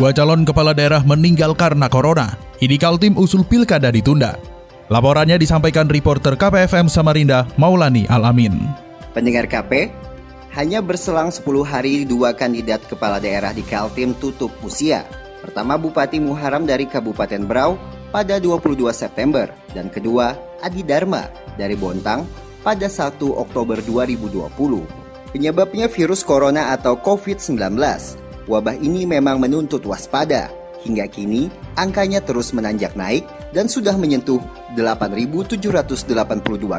Dua calon kepala daerah meninggal karena corona. Ini Kaltim usul pilkada ditunda. Laporannya disampaikan reporter KPFM Samarinda, Maulani Alamin. Pendengar KP, hanya berselang 10 hari dua kandidat kepala daerah di Kaltim tutup usia. Pertama Bupati Muharam dari Kabupaten Berau pada 22 September dan kedua Adi Dharma dari Bontang pada 1 Oktober 2020. Penyebabnya virus corona atau COVID-19 wabah ini memang menuntut waspada. Hingga kini, angkanya terus menanjak naik dan sudah menyentuh 8.782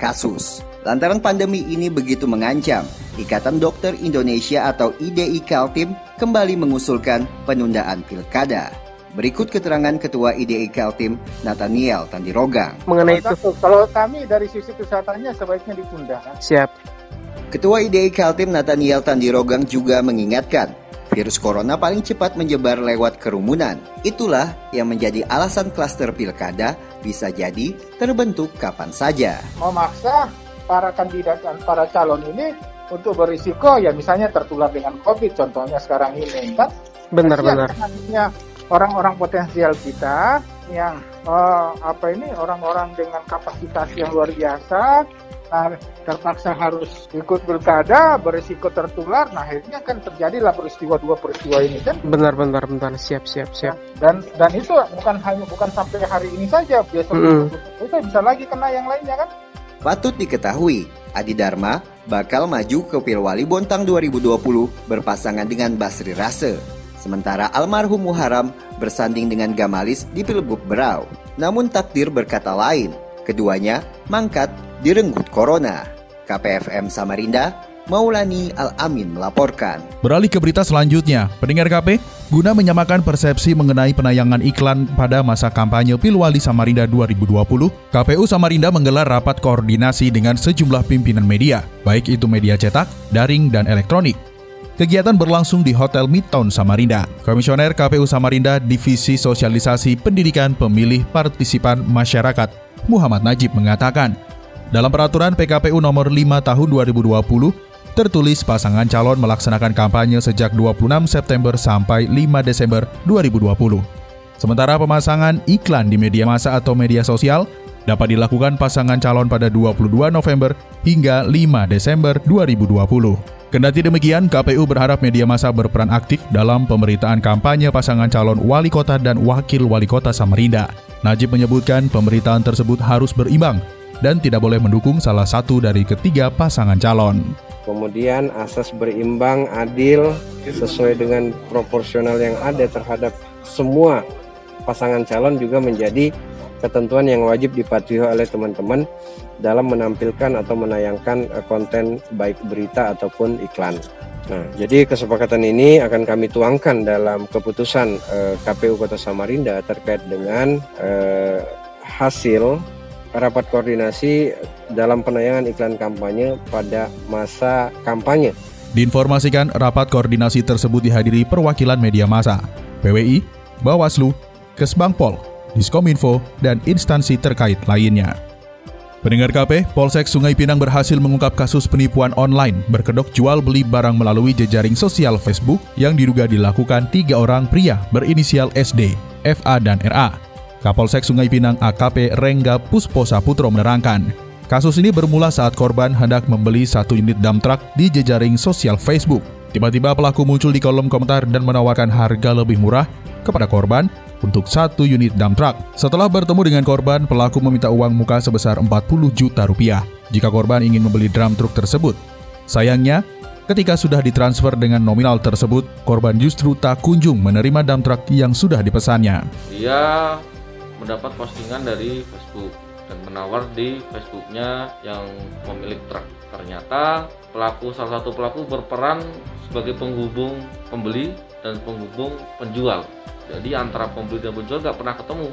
kasus. Lantaran pandemi ini begitu mengancam, Ikatan Dokter Indonesia atau IDI Kaltim kembali mengusulkan penundaan pilkada. Berikut keterangan Ketua IDI Kaltim, Nathaniel Tandirogang. Mengenai itu, kalau kami dari sisi kesehatannya sebaiknya ditunda. Siap. Ketua IDI Kaltim Nathaniel Tandirogang juga mengingatkan virus corona paling cepat menyebar lewat kerumunan. Itulah yang menjadi alasan klaster pilkada bisa jadi terbentuk kapan saja. Memaksa para kandidat dan para calon ini untuk berisiko ya misalnya tertular dengan COVID contohnya sekarang ini kan benar-benar orang-orang potensial kita yang uh, apa ini orang-orang dengan kapasitas yang luar biasa nah, terpaksa harus ikut pilkada berisiko tertular nah akhirnya kan terjadilah peristiwa dua peristiwa ini kan? Benar benar benar. Siap siap siap. Dan dan itu bukan hanya bukan sampai hari ini saja biasa mm. itu bisa lagi kena yang lainnya kan? Patut diketahui Adi Dharma bakal maju ke Pilwali Bontang 2020 berpasangan dengan Basri Rase. Sementara almarhum Muharam bersanding dengan Gamalis di Pilgub Berau. Namun takdir berkata lain, keduanya mangkat direnggut corona. KPFM Samarinda, Maulani Al-Amin melaporkan. Beralih ke berita selanjutnya, pendengar KP, guna menyamakan persepsi mengenai penayangan iklan pada masa kampanye Pilwali Samarinda 2020, KPU Samarinda menggelar rapat koordinasi dengan sejumlah pimpinan media, baik itu media cetak, daring, dan elektronik. Kegiatan berlangsung di Hotel Midtown Samarinda. Komisioner KPU Samarinda Divisi Sosialisasi Pendidikan Pemilih Partisipan Masyarakat, Muhammad Najib mengatakan, dalam peraturan PKPU nomor 5 tahun 2020, tertulis pasangan calon melaksanakan kampanye sejak 26 September sampai 5 Desember 2020. Sementara pemasangan iklan di media massa atau media sosial dapat dilakukan pasangan calon pada 22 November hingga 5 Desember 2020. Kendati demikian, KPU berharap media massa berperan aktif dalam pemberitaan kampanye pasangan calon wali kota dan wakil wali kota Samarinda. Najib menyebutkan pemberitaan tersebut harus berimbang dan tidak boleh mendukung salah satu dari ketiga pasangan calon. Kemudian asas berimbang, adil, sesuai dengan proporsional yang ada terhadap semua pasangan calon juga menjadi ketentuan yang wajib dipatuhi oleh teman-teman dalam menampilkan atau menayangkan eh, konten baik berita ataupun iklan. Nah, jadi kesepakatan ini akan kami tuangkan dalam keputusan eh, KPU Kota Samarinda terkait dengan eh, hasil rapat koordinasi dalam penayangan iklan kampanye pada masa kampanye. Diinformasikan rapat koordinasi tersebut dihadiri perwakilan media massa, PWI, Bawaslu, Kesbangpol, Diskominfo, dan instansi terkait lainnya. Pendengar KP, Polsek Sungai Pinang berhasil mengungkap kasus penipuan online berkedok jual beli barang melalui jejaring sosial Facebook yang diduga dilakukan tiga orang pria berinisial SD, FA, dan RA. Kapolsek Sungai Pinang AKP Rengga Puspo Saputro menerangkan, kasus ini bermula saat korban hendak membeli satu unit dump truck di jejaring sosial Facebook. Tiba-tiba pelaku muncul di kolom komentar dan menawarkan harga lebih murah kepada korban untuk satu unit dump truck. Setelah bertemu dengan korban, pelaku meminta uang muka sebesar 40 juta rupiah jika korban ingin membeli drum truk tersebut. Sayangnya, ketika sudah ditransfer dengan nominal tersebut, korban justru tak kunjung menerima dump truck yang sudah dipesannya. Dia mendapat postingan dari Facebook dan menawar di Facebooknya yang pemilik truk. Ternyata pelaku salah satu pelaku berperan sebagai penghubung pembeli dan penghubung penjual. Jadi antara pembeli dan penjual nggak pernah ketemu,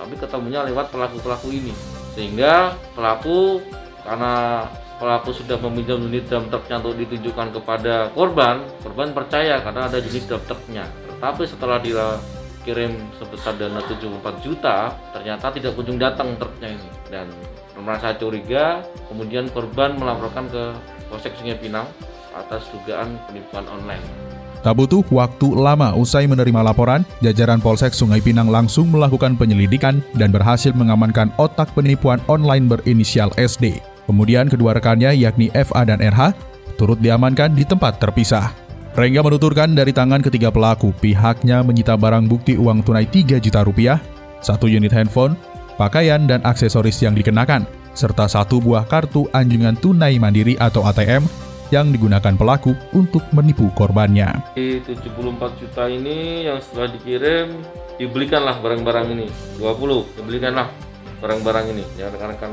tapi ketemunya lewat pelaku-pelaku ini. Sehingga pelaku karena pelaku sudah meminjam unit dump truknya untuk ditunjukkan kepada korban, korban percaya karena ada unit dump truknya. Tetapi setelah dikirim sebesar dana 74 juta, ternyata tidak kunjung datang truknya ini. Dan merasa curiga, kemudian korban melaporkan ke Polsek Sungai Pinang atas dugaan penipuan online. Tak butuh waktu lama usai menerima laporan, jajaran Polsek Sungai Pinang langsung melakukan penyelidikan dan berhasil mengamankan otak penipuan online berinisial SD. Kemudian kedua rekannya yakni FA dan RH turut diamankan di tempat terpisah. Rengga menuturkan dari tangan ketiga pelaku, pihaknya menyita barang bukti uang tunai 3 juta rupiah, satu unit handphone, pakaian dan aksesoris yang dikenakan, serta satu buah kartu anjungan tunai mandiri atau ATM yang digunakan pelaku untuk menipu korbannya. Di 74 juta ini yang setelah dikirim, dibelikanlah barang-barang ini. 20, dibelikanlah barang-barang ini. Ya rekan-rekan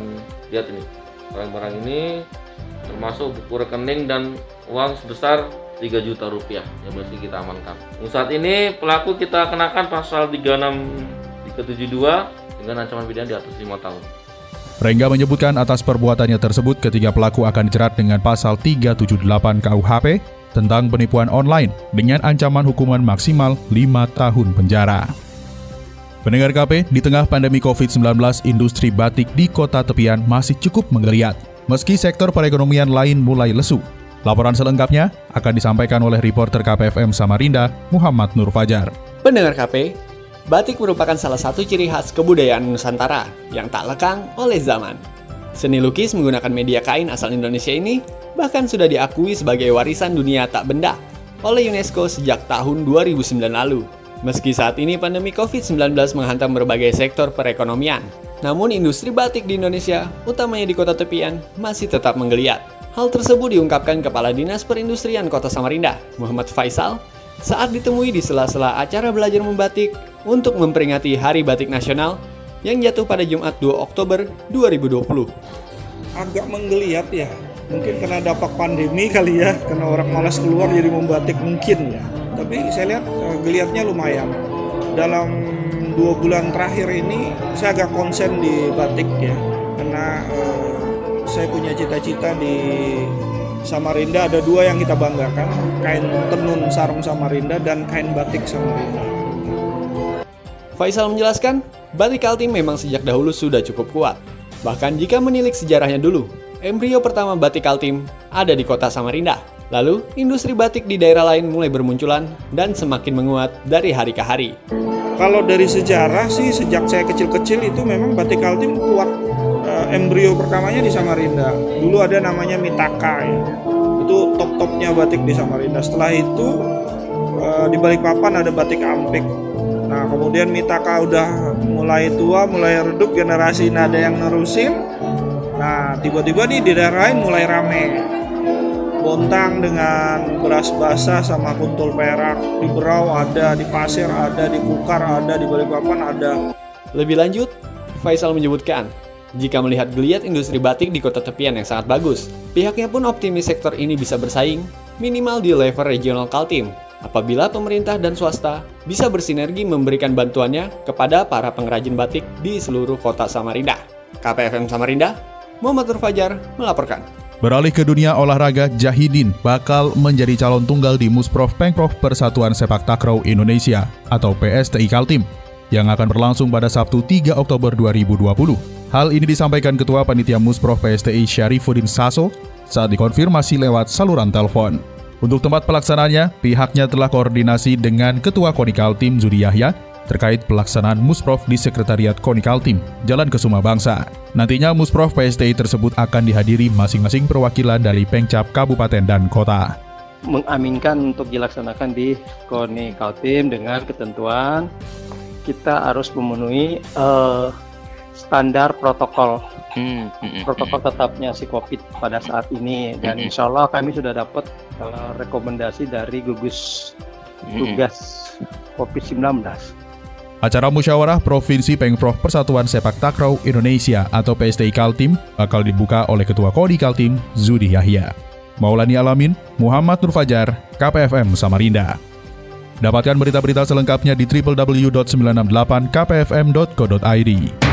lihat ini. Barang-barang ini termasuk buku rekening dan uang sebesar 3 juta rupiah yang masih kita amankan. Untuk saat ini pelaku kita kenakan pasal 36 372 dengan ancaman pidana di atas 5 tahun. Rengga menyebutkan atas perbuatannya tersebut ketiga pelaku akan dijerat dengan pasal 378 KUHP tentang penipuan online dengan ancaman hukuman maksimal 5 tahun penjara. Pendengar KP, di tengah pandemi COVID-19, industri batik di kota tepian masih cukup menggeliat, meski sektor perekonomian lain mulai lesu. Laporan selengkapnya akan disampaikan oleh reporter KPFM Samarinda, Muhammad Nur Fajar. Pendengar KP, batik merupakan salah satu ciri khas kebudayaan Nusantara yang tak lekang oleh zaman. Seni lukis menggunakan media kain asal Indonesia ini bahkan sudah diakui sebagai warisan dunia tak benda oleh UNESCO sejak tahun 2009 lalu. Meski saat ini pandemi COVID-19 menghantam berbagai sektor perekonomian, namun industri batik di Indonesia, utamanya di kota tepian, masih tetap menggeliat. Hal tersebut diungkapkan Kepala Dinas Perindustrian Kota Samarinda, Muhammad Faisal, saat ditemui di sela-sela acara belajar membatik untuk memperingati Hari Batik Nasional yang jatuh pada Jumat 2 Oktober 2020. Agak menggeliat ya, mungkin karena dampak pandemi kali ya, karena orang malas keluar jadi membatik mungkin ya tapi saya lihat uh, geliatnya lumayan dalam dua bulan terakhir ini saya agak konsen di batik ya karena uh, saya punya cita-cita di Samarinda ada dua yang kita banggakan kain tenun sarung Samarinda dan kain batik Samarinda Faisal menjelaskan, batik Kaltim memang sejak dahulu sudah cukup kuat. Bahkan jika menilik sejarahnya dulu, embrio pertama batik Kaltim ada di kota Samarinda. Lalu, industri batik di daerah lain mulai bermunculan dan semakin menguat dari hari ke hari. Kalau dari sejarah sih, sejak saya kecil-kecil itu memang batik Kaltim kuat. Embrio pertamanya di Samarinda. Dulu ada namanya Mitaka ya. Itu top-topnya batik di Samarinda. Setelah itu e, di Balikpapan ada batik Ampik. Nah, kemudian Mitaka udah mulai tua, mulai redup, generasi nada yang nerusin. Nah, tiba-tiba nih di daerah lain mulai rame Bontang dengan beras basah sama kuntul perak. Di Berau ada, di Pasir ada, di Kukar ada, di Balikpapan ada. Lebih lanjut, Faisal menyebutkan, jika melihat geliat industri batik di kota tepian yang sangat bagus, pihaknya pun optimis sektor ini bisa bersaing minimal di level regional Kaltim apabila pemerintah dan swasta bisa bersinergi memberikan bantuannya kepada para pengrajin batik di seluruh kota Samarinda. KPFM Samarinda, Muhammad Nur Fajar melaporkan. Beralih ke dunia olahraga, Jahidin bakal menjadi calon tunggal di Musprov Pengprov Persatuan Sepak Takraw Indonesia atau PSTI Kaltim yang akan berlangsung pada Sabtu 3 Oktober 2020. Hal ini disampaikan Ketua Panitia Musprov PSTI Syarifuddin Saso saat dikonfirmasi lewat saluran telepon. Untuk tempat pelaksanaannya, pihaknya telah koordinasi dengan Ketua Konikal Tim Zudi Yahya terkait pelaksanaan Musprov di Sekretariat Konikal Tim, Jalan Kesuma Bangsa. Nantinya Musprov PSTI tersebut akan dihadiri masing-masing perwakilan dari Pengcap Kabupaten dan Kota. Mengaminkan untuk dilaksanakan di Konikal Tim dengan ketentuan kita harus memenuhi uh, standar protokol hmm, hmm, hmm protokol hmm. tetapnya si COVID pada saat ini dan hmm. insya Allah kami sudah dapat uh, rekomendasi dari gugus tugas hmm. COVID-19 Acara musyawarah Provinsi Pengprov Persatuan Sepak Takraw Indonesia atau PSTI Kaltim bakal dibuka oleh Ketua Kodi Kaltim, Zudi Yahya. Maulani Alamin, Muhammad Nur Fajar, KPFM Samarinda. Dapatkan berita-berita selengkapnya di www.968kpfm.co.id.